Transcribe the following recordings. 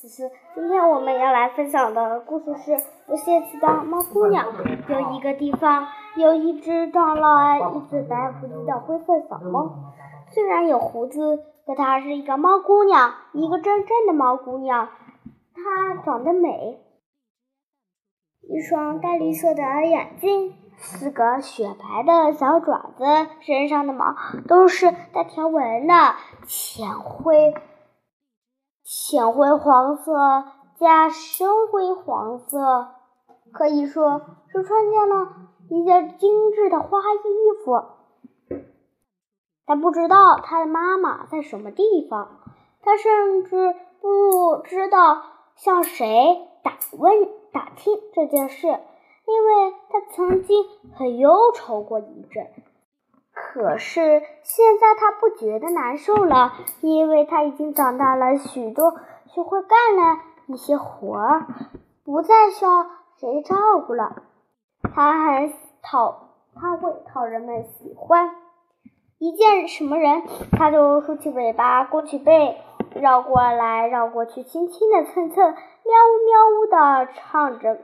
此时，今天我们要来分享的故事是不泄气的猫姑娘。有一个地方，有一只长了一嘴白胡子的灰色小猫。虽然有胡子，可它是一个猫姑娘，一个真正的猫姑娘。她长得美，一双淡绿色的眼睛，四个雪白的小爪子，身上的毛都是带条纹的，浅灰。浅灰黄色加深灰黄色，可以说是穿见了一件精致的花衣服。他不知道他的妈妈在什么地方，他甚至不知道向谁打问打听这件事，因为他曾经很忧愁过一阵。可是现在他不觉得难受了，因为他已经长大了许多，学会干了一些活儿，不再需要谁照顾了。他很讨，他会讨人们喜欢。一见什么人，他就竖起尾巴，弓起背，绕过来绕过去，轻轻的蹭蹭，喵呜喵呜的唱着，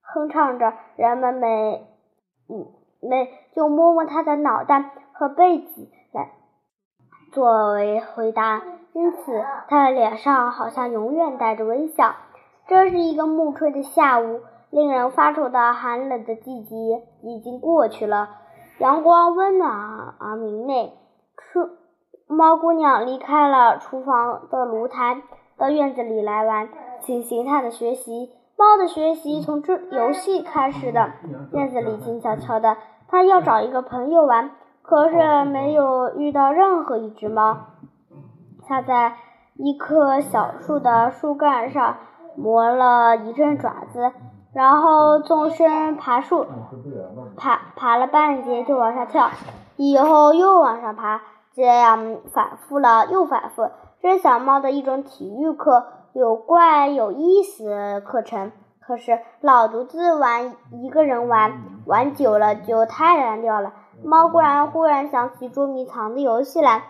哼唱着，人们每嗯。妹就摸摸他的脑袋和背脊来作为回答，因此他的脸上好像永远带着微笑。这是一个暮春的下午，令人发愁的寒冷的季节已经过去了，阳光温暖而明媚。出猫姑娘离开了厨房的炉台，到院子里来玩，进行她的学习。猫的学习从这游戏开始的。院子里静悄悄的，它要找一个朋友玩，可是没有遇到任何一只猫。它在一棵小树的树干上磨了一阵爪子，然后纵身爬树，爬爬了半截就往下跳，以后又往上爬，这样反复了又反复。这是小猫的一种体育课。有怪有意思课程，可是老独自玩一个人玩，玩久了就太单调了。猫忽然忽然想起捉迷藏的游戏来，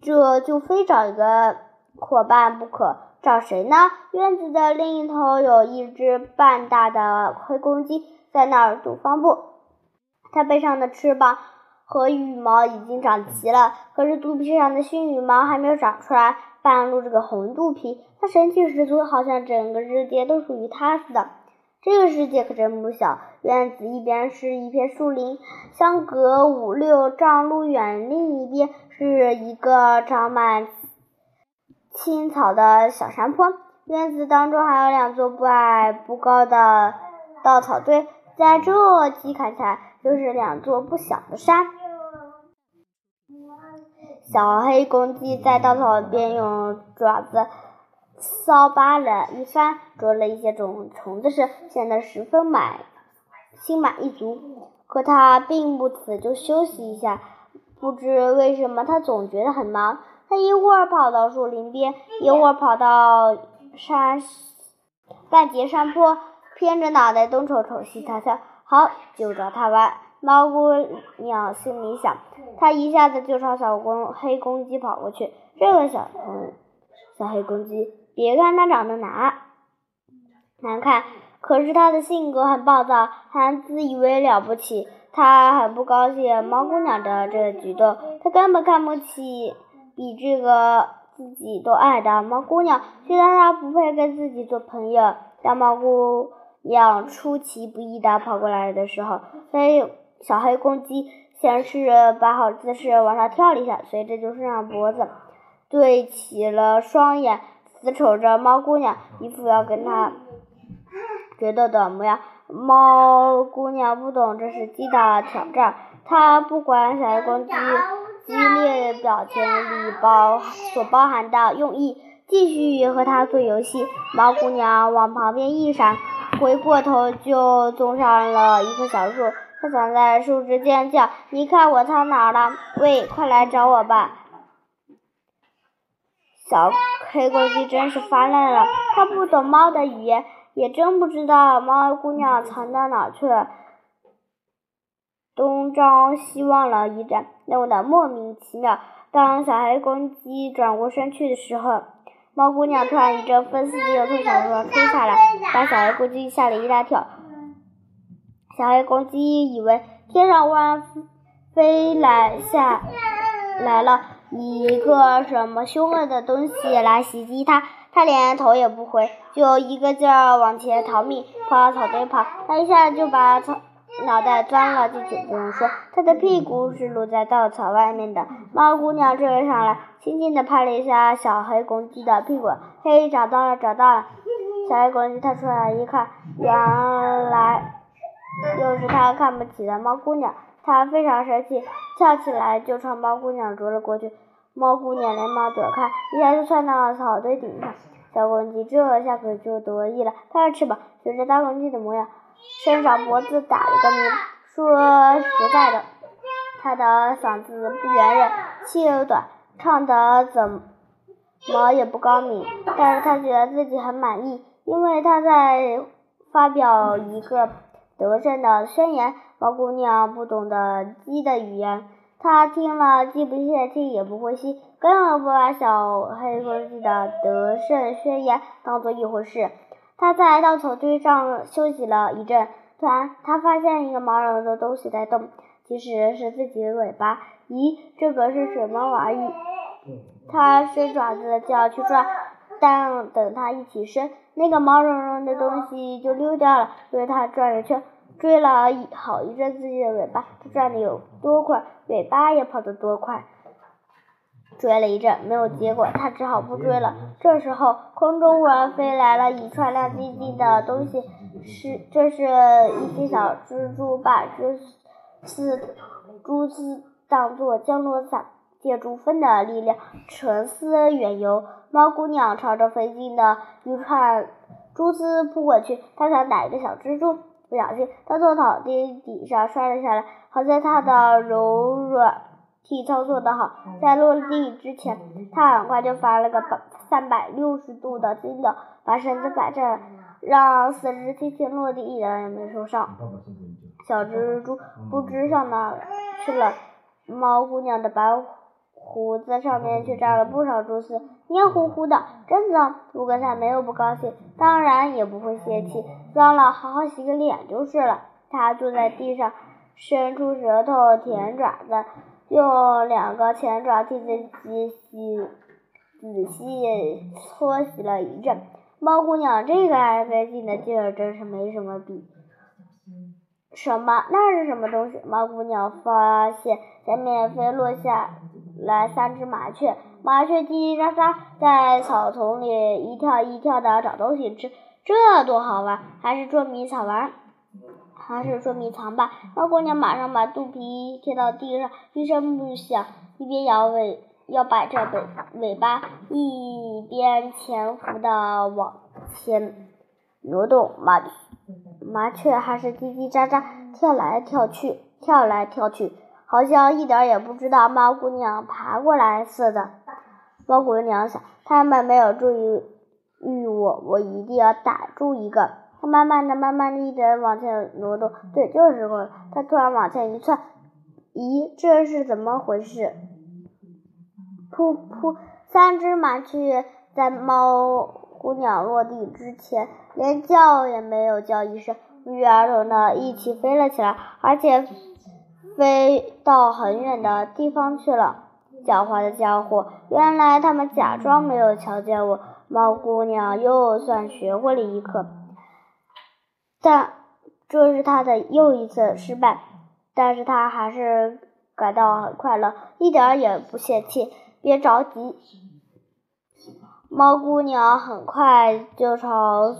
这就非找一个伙伴不可。找谁呢？院子的另一头有一只半大的灰公鸡在那儿煮方布，它背上的翅膀和羽毛已经长齐了，可是肚皮上的新羽毛还没有长出来。半露着个红肚皮，它神气十足，好像整个世界都属于它似的。这个世界可真不小，院子一边是一片树林，相隔五六丈路远，另一边是一个长满青草的小山坡。院子当中还有两座不矮不高的稻草堆，在这期看起来就是两座不小的山。小黑公鸡在稻草边用爪子搔扒了一番，捉了一些种虫子时，显得十分满心满意足。可它并不此就休息一下，不知为什么，它总觉得很忙。它一会儿跑到树林边，一会儿跑到山半截山坡，偏着脑袋东瞅瞅西瞧瞧。好，就找它玩。猫姑娘心里想，她一下子就朝小公黑公鸡跑过去。这个小公小黑公鸡，别看它长得难难看，可是它的性格很暴躁，还自以为了不起。它很不高兴猫姑娘的这个举动，它根本看不起比这个自己都矮的猫姑娘，觉得它不配跟自己做朋友。当猫姑娘出其不意地跑过来的时候，它。小黑公鸡先是摆好姿势往上跳了一下，随着就伸上脖子，对起了双眼，死瞅着猫姑娘，一副要跟它决斗的模样。猫姑娘不懂这是鸡的挑战，她不管小黑公鸡激烈表情里包所包含的用意，继续和它做游戏。猫姑娘往旁边一闪，回过头就纵上了一棵小树。它藏在树枝尖叫，你看我藏哪了？喂，快来找我吧！小黑公鸡真是发愣了，它不懂猫的语言，也真不知道猫姑娘藏到哪去了。东张西望了一阵，弄得莫名其妙。当小黑公鸡转过身去的时候，猫姑娘突然一阵风似的又从小树上冲下来，把小黑公鸡吓了一大跳。小黑公鸡以为天上忽然飞来下来了一个什么凶恶的东西来袭击它，它连头也不回，就一个劲儿往前逃命，跑到草堆旁，它一下就把草。脑袋钻了进去，不用说，他的屁股是露在稻草外面的。猫姑娘追了上来，轻轻地拍了一下小黑公鸡的屁股，嘿，找到了，找到了！小黑公鸡探出来一看，原来又是他看不起的猫姑娘，他非常生气，跳起来就朝猫姑娘啄了过去。猫姑娘连忙躲开，一下就窜到了草堆顶上。小公鸡这下可就得意了，拍着翅膀，学着大公鸡的模样。伸长脖子打了个鸣。说实在的，他的嗓子不圆润，气又短，唱的怎么也不高明。但是他觉得自己很满意，因为他在发表一个得胜的宣言。猫姑娘不懂得鸡的语言，她听了既不泄气也不会心，根本不把小黑公鸡的得胜宣言当做一回事。她在稻草堆上休息了一阵，突然她发现一个毛茸茸的东西在动，其实是自己的尾巴。咦，这个是什么玩意？她伸爪子就要去抓，但等他一起身，那个毛茸茸的东西就溜掉了，因为他转着圈，追了好一阵自己的尾巴，他转的有多快，尾巴也跑得多快。追了一阵没有结果，他只好不追了。这时候，空中忽然飞来了一串亮晶晶的东西，是这是一些小蜘蛛，把蛛丝蛛丝当作降落伞，借助风的力量沉思远游。猫姑娘朝着飞进的一串蛛丝扑过去，她想打一个小蜘蛛，不小心她从草地底上摔了下来。好在她的柔软。体操做得好，在落地之前，她很快就发了个百三百六十度的筋斗，把绳子摆正，让四肢轻轻落地，一点也没受伤。小蜘蛛不知上哪去了，猫姑娘的白胡子上面却沾了不少蛛丝，黏糊糊的，真脏。不过他没有不高兴，当然也不会泄气，脏了好好洗个脸就是了。他坐在地上，伸出舌头舔爪子。用两个前爪替自己洗，仔细搓洗了一阵。猫姑娘这个爱干净的劲儿真是没什么比。什么？那是什么东西？猫姑娘发现前面飞落下来三只麻雀，麻雀叽叽喳喳在草丛里一跳一跳的找东西吃，这多好玩！还是捉迷藏玩。还是捉迷藏吧。猫姑娘马上把肚皮贴到地上，一声不响，一边摇尾，要摆着尾尾巴，一边潜伏的往前挪动。麻麻雀还是叽叽喳喳跳来跳去，跳来跳去，好像一点也不知道猫姑娘爬过来似的。猫姑娘想，他们没有注意遇我，我一定要打住一个。他慢慢的、慢慢的一直往前挪动，对，就是过了。他突然往前一窜，咦，这是怎么回事？噗噗，三只麻雀在猫姑娘落地之前，连叫也没有叫一声，不约而同的一起飞了起来，而且飞到很远的地方去了。狡猾的家伙，原来他们假装没有瞧见我。猫姑娘又算学会了一课。但这是他的又一次失败，但是他还是感到很快乐，一点也不泄气。别着急，猫姑娘很快就朝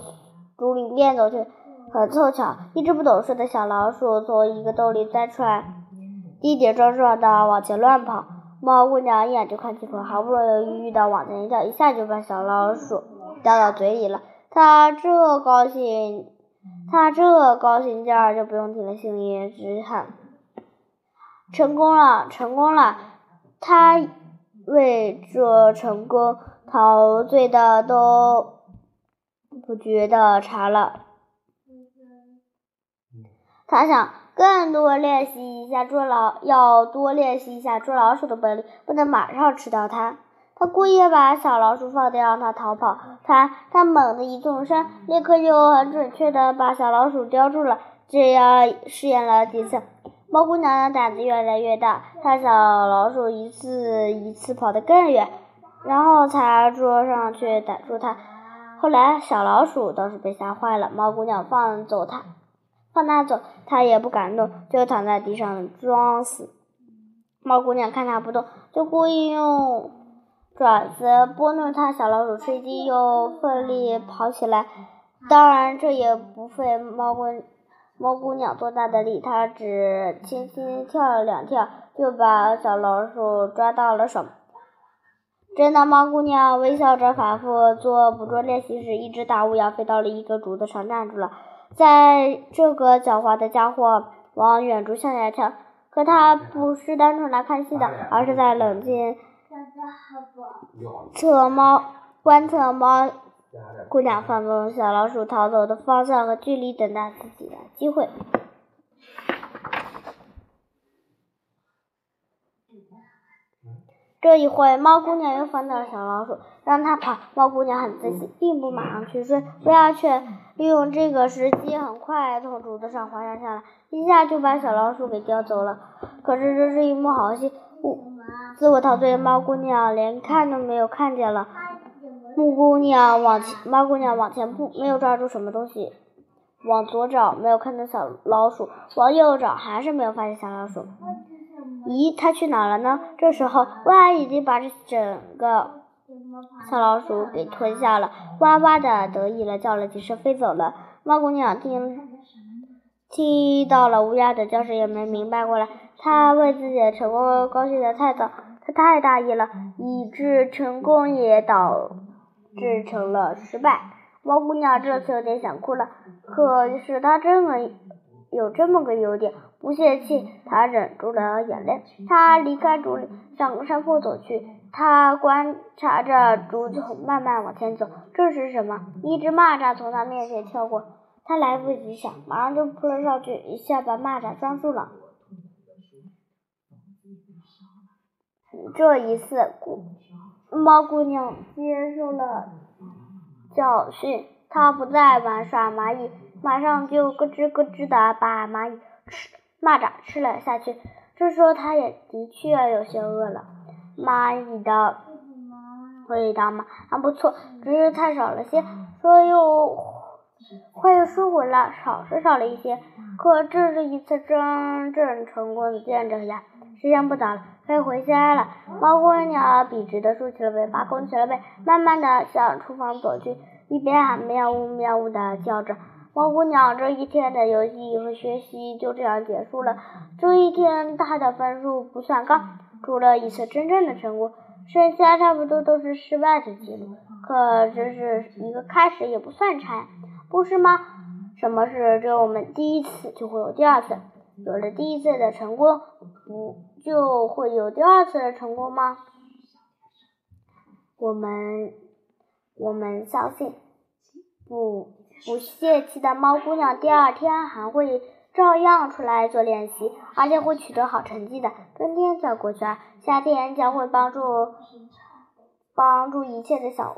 竹林边走去。很凑巧，一只不懂事的小老鼠从一个洞里钻出来，跌跌撞撞的往前乱跑。猫姑娘一眼就看清楚，毫不犹豫的往前一跳，一下就把小老鼠叼到嘴里了。她这高兴。他这高兴劲儿就不用提了，心里直喊：“成功了，成功了！”他为这成功陶醉的都不觉得馋了。他想更多练习一下捉老，要多练习一下捉老鼠的本领，不能马上吃掉它。他故意把小老鼠放掉，让它逃跑。他他猛地一纵身，立刻就很准确地把小老鼠叼住了。这样试验了几次，猫姑娘的胆子越来越大。她小老鼠一次一次跑得更远，然后才捉上去逮住它。后来小老鼠倒是被吓坏了，猫姑娘放走它，放它走，它也不敢动，就躺在地上装死。猫姑娘看它不动，就故意用爪子拨弄它。小老鼠吹鸡，又奋力跑起来。当然，这也不费猫姑猫姑娘多大的力，它只轻轻跳了两跳，就把小老鼠抓到了手。正当猫姑娘微笑着反复做捕捉练习时，一只大乌鸦飞到了一个竹子上站住了。在这个狡猾的家伙往远处向下跳，可他不是单纯来看戏的，而是在冷静测猫观测猫姑娘放纵小老鼠逃走的方向和距离，等待自己的机会。这一回，猫姑娘又放掉了小老鼠，让它跑。猫姑娘很自信，并不马上去追。乌鸦却利用这个时机，很快从竹子上滑下下来，一下就把小老鼠给叼走了。可是这是一幕好戏，自我陶醉猫姑娘连看都没有看见了。木姑娘往前，猫姑娘往前扑，没有抓住什么东西。往左找，没有看到小老鼠；往右找，还是没有发现小老鼠。咦，它去哪了呢？这时候，乌鸦已经把这整个小老鼠给吞下了，哇哇的得意了，叫了几声，飞走了。猫姑娘听听到了乌鸦的叫声，也没明白过来。她为自己的成功高兴的太早，她太大意了，以致成功也导致成了失败。猫姑娘这次有点想哭了，可是她真的有这么个优点。不泄气，他忍住了眼泪。他离开竹林，向山坡走去。他观察着竹丛，慢慢往前走。这是什么？一只蚂蚱从他面前跳过，他来不及想，马上就扑了上去，一下把蚂蚱抓住了。这一次，姑猫姑娘接受了教训，她不再玩耍蚂蚁，马上就咯吱咯吱的把蚂蚁吃。蚂蚱吃了下去，这时候它也的确有些饿了。蚂蚁的味道嘛还不错，只是太少了些。说又话又说回来，少是少了一些，可这是一次真正成功的见证呀！时间不早了，可以回家了。猫姑娘笔直的竖起了尾巴，弓起了背，慢慢的向厨房走去，一边还喵呜喵呜的叫着。猫姑娘这一天的游戏和学习就这样结束了。这一天她的分数不算高，除了一次真正的成功，剩下差不多都是失败的记录。可这是一个开始，也不算差，不是吗？什么事只有我们第一次就会有第二次？有了第一次的成功，不就会有第二次的成功吗？我们我们相信，不。不泄气的猫姑娘第二天还会照样出来做练习，而且会取得好成绩的。春天再过去了，夏天将会帮助帮助一切的小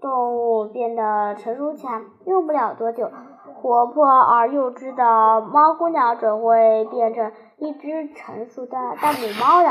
动物变得成熟起来。用不了多久，活泼而幼稚的猫姑娘准会变成一只成熟的大母猫的。